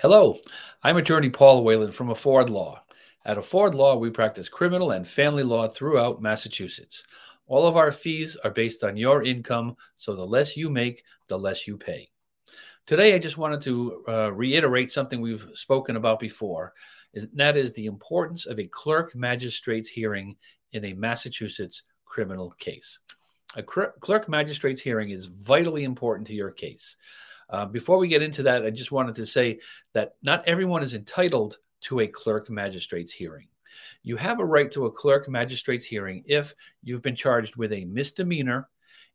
Hello, I'm attorney Paul Whalen from Afford Law. At Afford Law, we practice criminal and family law throughout Massachusetts. All of our fees are based on your income, so the less you make, the less you pay. Today, I just wanted to uh, reiterate something we've spoken about before, and that is the importance of a clerk magistrate's hearing in a Massachusetts criminal case. A clerk magistrate's hearing is vitally important to your case. Uh, before we get into that, I just wanted to say that not everyone is entitled to a clerk magistrate's hearing. You have a right to a clerk magistrate's hearing if you've been charged with a misdemeanor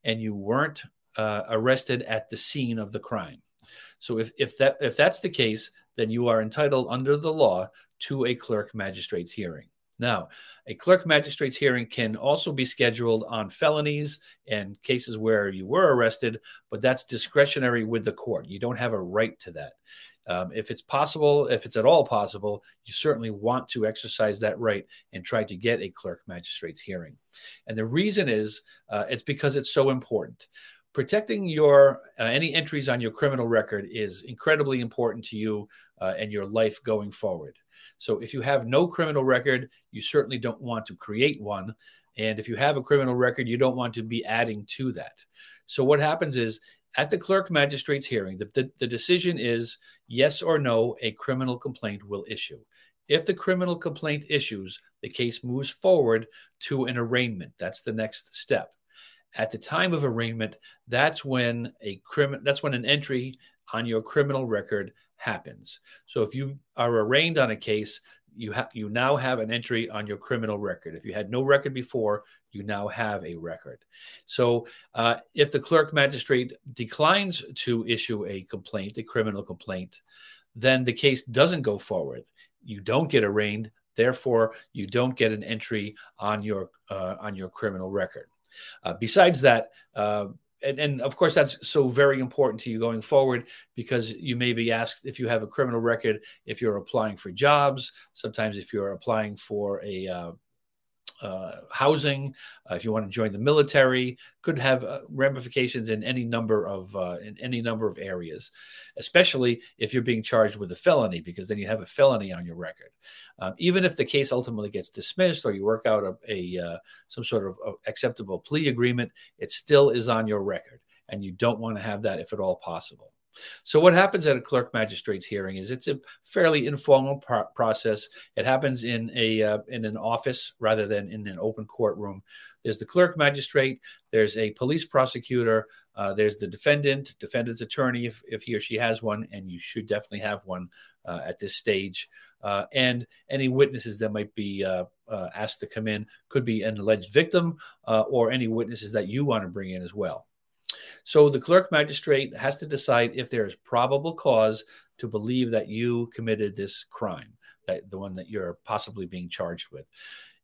and you weren't uh, arrested at the scene of the crime. So if, if that if that's the case, then you are entitled under the law to a clerk magistrate's hearing. Now, a clerk magistrate's hearing can also be scheduled on felonies and cases where you were arrested, but that's discretionary with the court. You don't have a right to that. Um, if it's possible, if it's at all possible, you certainly want to exercise that right and try to get a clerk magistrate's hearing. And the reason is uh, it's because it's so important. Protecting your uh, any entries on your criminal record is incredibly important to you uh, and your life going forward. So if you have no criminal record, you certainly don't want to create one. And if you have a criminal record, you don't want to be adding to that. So what happens is at the clerk magistrate's hearing, the, the, the, decision is yes or no, a criminal complaint will issue. If the criminal complaint issues, the case moves forward to an arraignment. That's the next step. At the time of arraignment, that's when a criminal that's when an entry on your criminal record happens. So if you are arraigned on a case, you have you now have an entry on your criminal record. If you had no record before, you now have a record. So uh, if the clerk magistrate declines to issue a complaint, a criminal complaint, then the case doesn't go forward. You don't get arraigned. Therefore, you don't get an entry on your uh, on your criminal record. Uh, besides that, uh, and, and, of course that's so very important to you going forward because you may be asked if you have a criminal record if you're applying for jobs sometimes if you're applying for a uh, uh, housing, uh, if you want to join the military, could have uh, ramifications in any number of uh, in any number of areas, especially if you're being charged with a felony, because then you have a felony on your record. Um, even if the case ultimately gets dismissed or you work out a, a uh, some sort of acceptable plea agreement, it still is on your record, and you don't want to have that if at all possible. So what happens at a clerk magistrate's hearing is it's a fairly informal pro- process. It happens in a uh, in an office rather than in an open courtroom. There's the clerk magistrate. There's a police prosecutor. Uh, there's the defendant, defendant's attorney, if, if he or she has one, and you should definitely have one uh, at this stage. Uh, and any witnesses that might be uh, uh, asked to come in could be an alleged victim or any witnesses that you want to bring in as well. So the clerk magistrate has to decide if there is probable cause to believe that you committed this crime, that the one that you're possibly being charged with.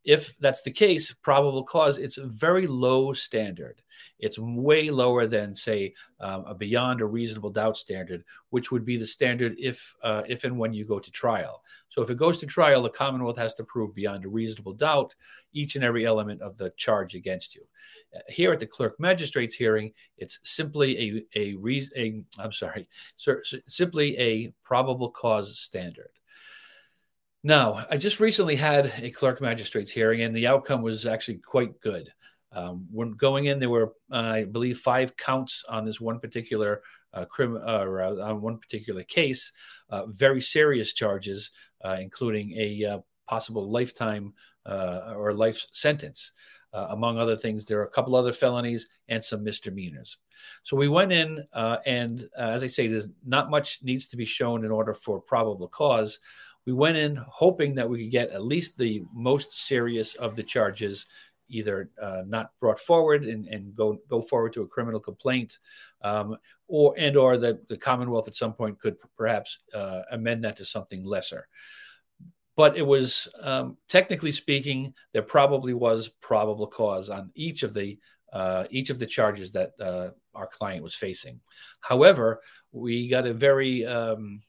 If that's the case, probable cause, it's a very low standard. It's way lower than, say, um, a beyond a reasonable doubt standard, which would be the standard if, uh, if and when you go to trial. So if it goes to trial, the Commonwealth has to prove beyond a reasonable doubt each and every element of the charge against you. Here at the clerk magistrate's hearing, it's simply a a, re- a I'm sorry, sir, simply a probable cause standard. Now, I just recently had a clerk magistrate's hearing, and the outcome was actually quite good. Um, when going in, there were, uh, I believe, five counts on this one particular uh, crim, uh, on one particular case, uh, very serious charges, uh, including a uh, possible lifetime or life sentence. among other things, there are a couple other felonies and some misdemeanors. So we went in, and as I say, there's not much needs to be shown in order for probable cause we went in hoping that we could get at least the most serious of the charges either uh, not brought forward and, and, go go forward to a criminal complaint, um, or and or that the Commonwealth at some point could perhaps uh, amend that to something lesser. But it was um, technically speaking, there probably was probable cause on each of the uh, each of the charges that uh, our client was facing. However, we got a very um,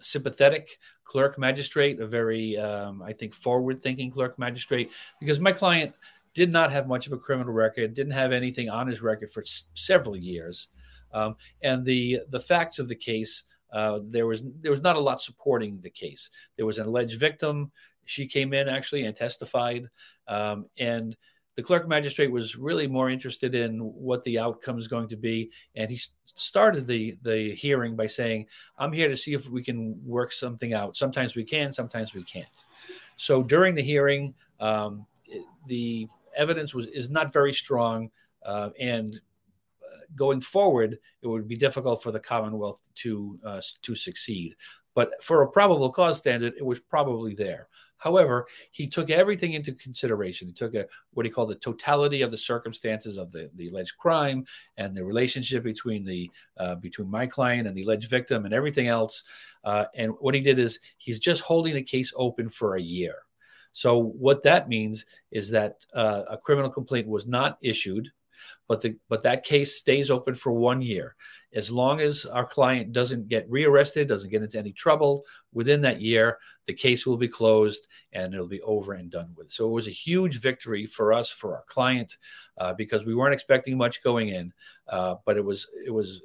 sympathetic clerk magistrate, a very, um, I think, forward thinking clerk magistrate, because my client did not have much of a criminal record, didn't have anything on his record for s- several years. Um, and the, the facts of the case uh, there was there was not a lot supporting the case. There was an alleged victim. She came in actually and testified, um, and the clerk magistrate was really more interested in what the outcome is going to be. And he started the the hearing by saying, "I'm here to see if we can work something out. Sometimes we can, sometimes we can't." So during the hearing, um, the evidence was is not very strong, uh, and uh, going forward, it would be difficult for the Commonwealth to uh, to succeed. But for a probable cause standard, it was probably there. However, he took everything into consideration. He took a what he called the totality of the circumstances of the, the alleged crime and the relationship between the uh, between my client and the alleged victim and everything else. Uh, and what he did is he's just holding the case open for a year. So what that means is that uh, a criminal complaint was not issued, but the but that case stays open for one year. As long as our client doesn't get rearrested, doesn't get into any trouble within that year, the case will be closed and it'll be over and done with. So it was a huge victory for us, for our client, uh, because we weren't expecting much going in, uh, but it was it was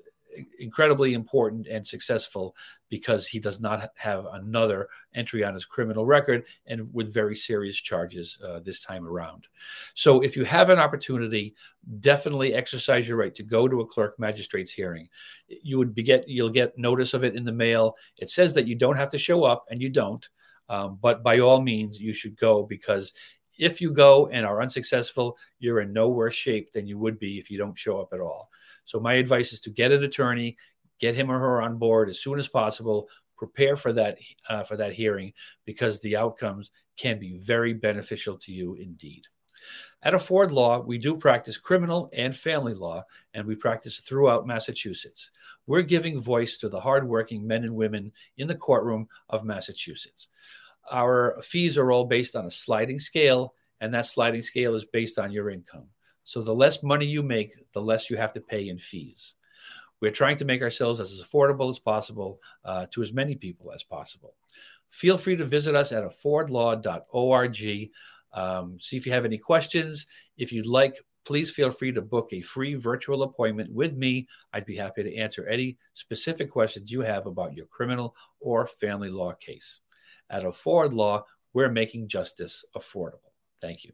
incredibly important and successful because he does not have another entry on his criminal record and with very serious charges uh, this time around. So, if you have an opportunity, definitely exercise your right to go to a clerk magistrate's hearing. You would be get you'll get notice of it in the mail. It says that you don't have to show up, and you don't. Um, but by all means, you should go because if you go and are unsuccessful, you're in no worse shape than you would be if you don't show up at all. So my advice is to get an attorney, get him or her on board as soon as possible. Prepare for that uh, for that hearing because the outcomes can be very beneficial to you indeed. At Afford Law, we do practice criminal and family law, and we practice throughout Massachusetts. We're giving voice to the hardworking men and women in the courtroom of Massachusetts. Our fees are all based on a sliding scale, and that sliding scale is based on your income. So the less money you make, the less you have to pay in fees. We're trying to make ourselves as affordable as possible uh, to as many people as possible. Feel free to visit us at affordlaw.org. Um, see if you have any questions. If you'd like, please feel free to book a free virtual appointment with me. I'd be happy to answer any specific questions you have about your criminal or family law case. At Afford Law, we're making justice affordable. Thank you.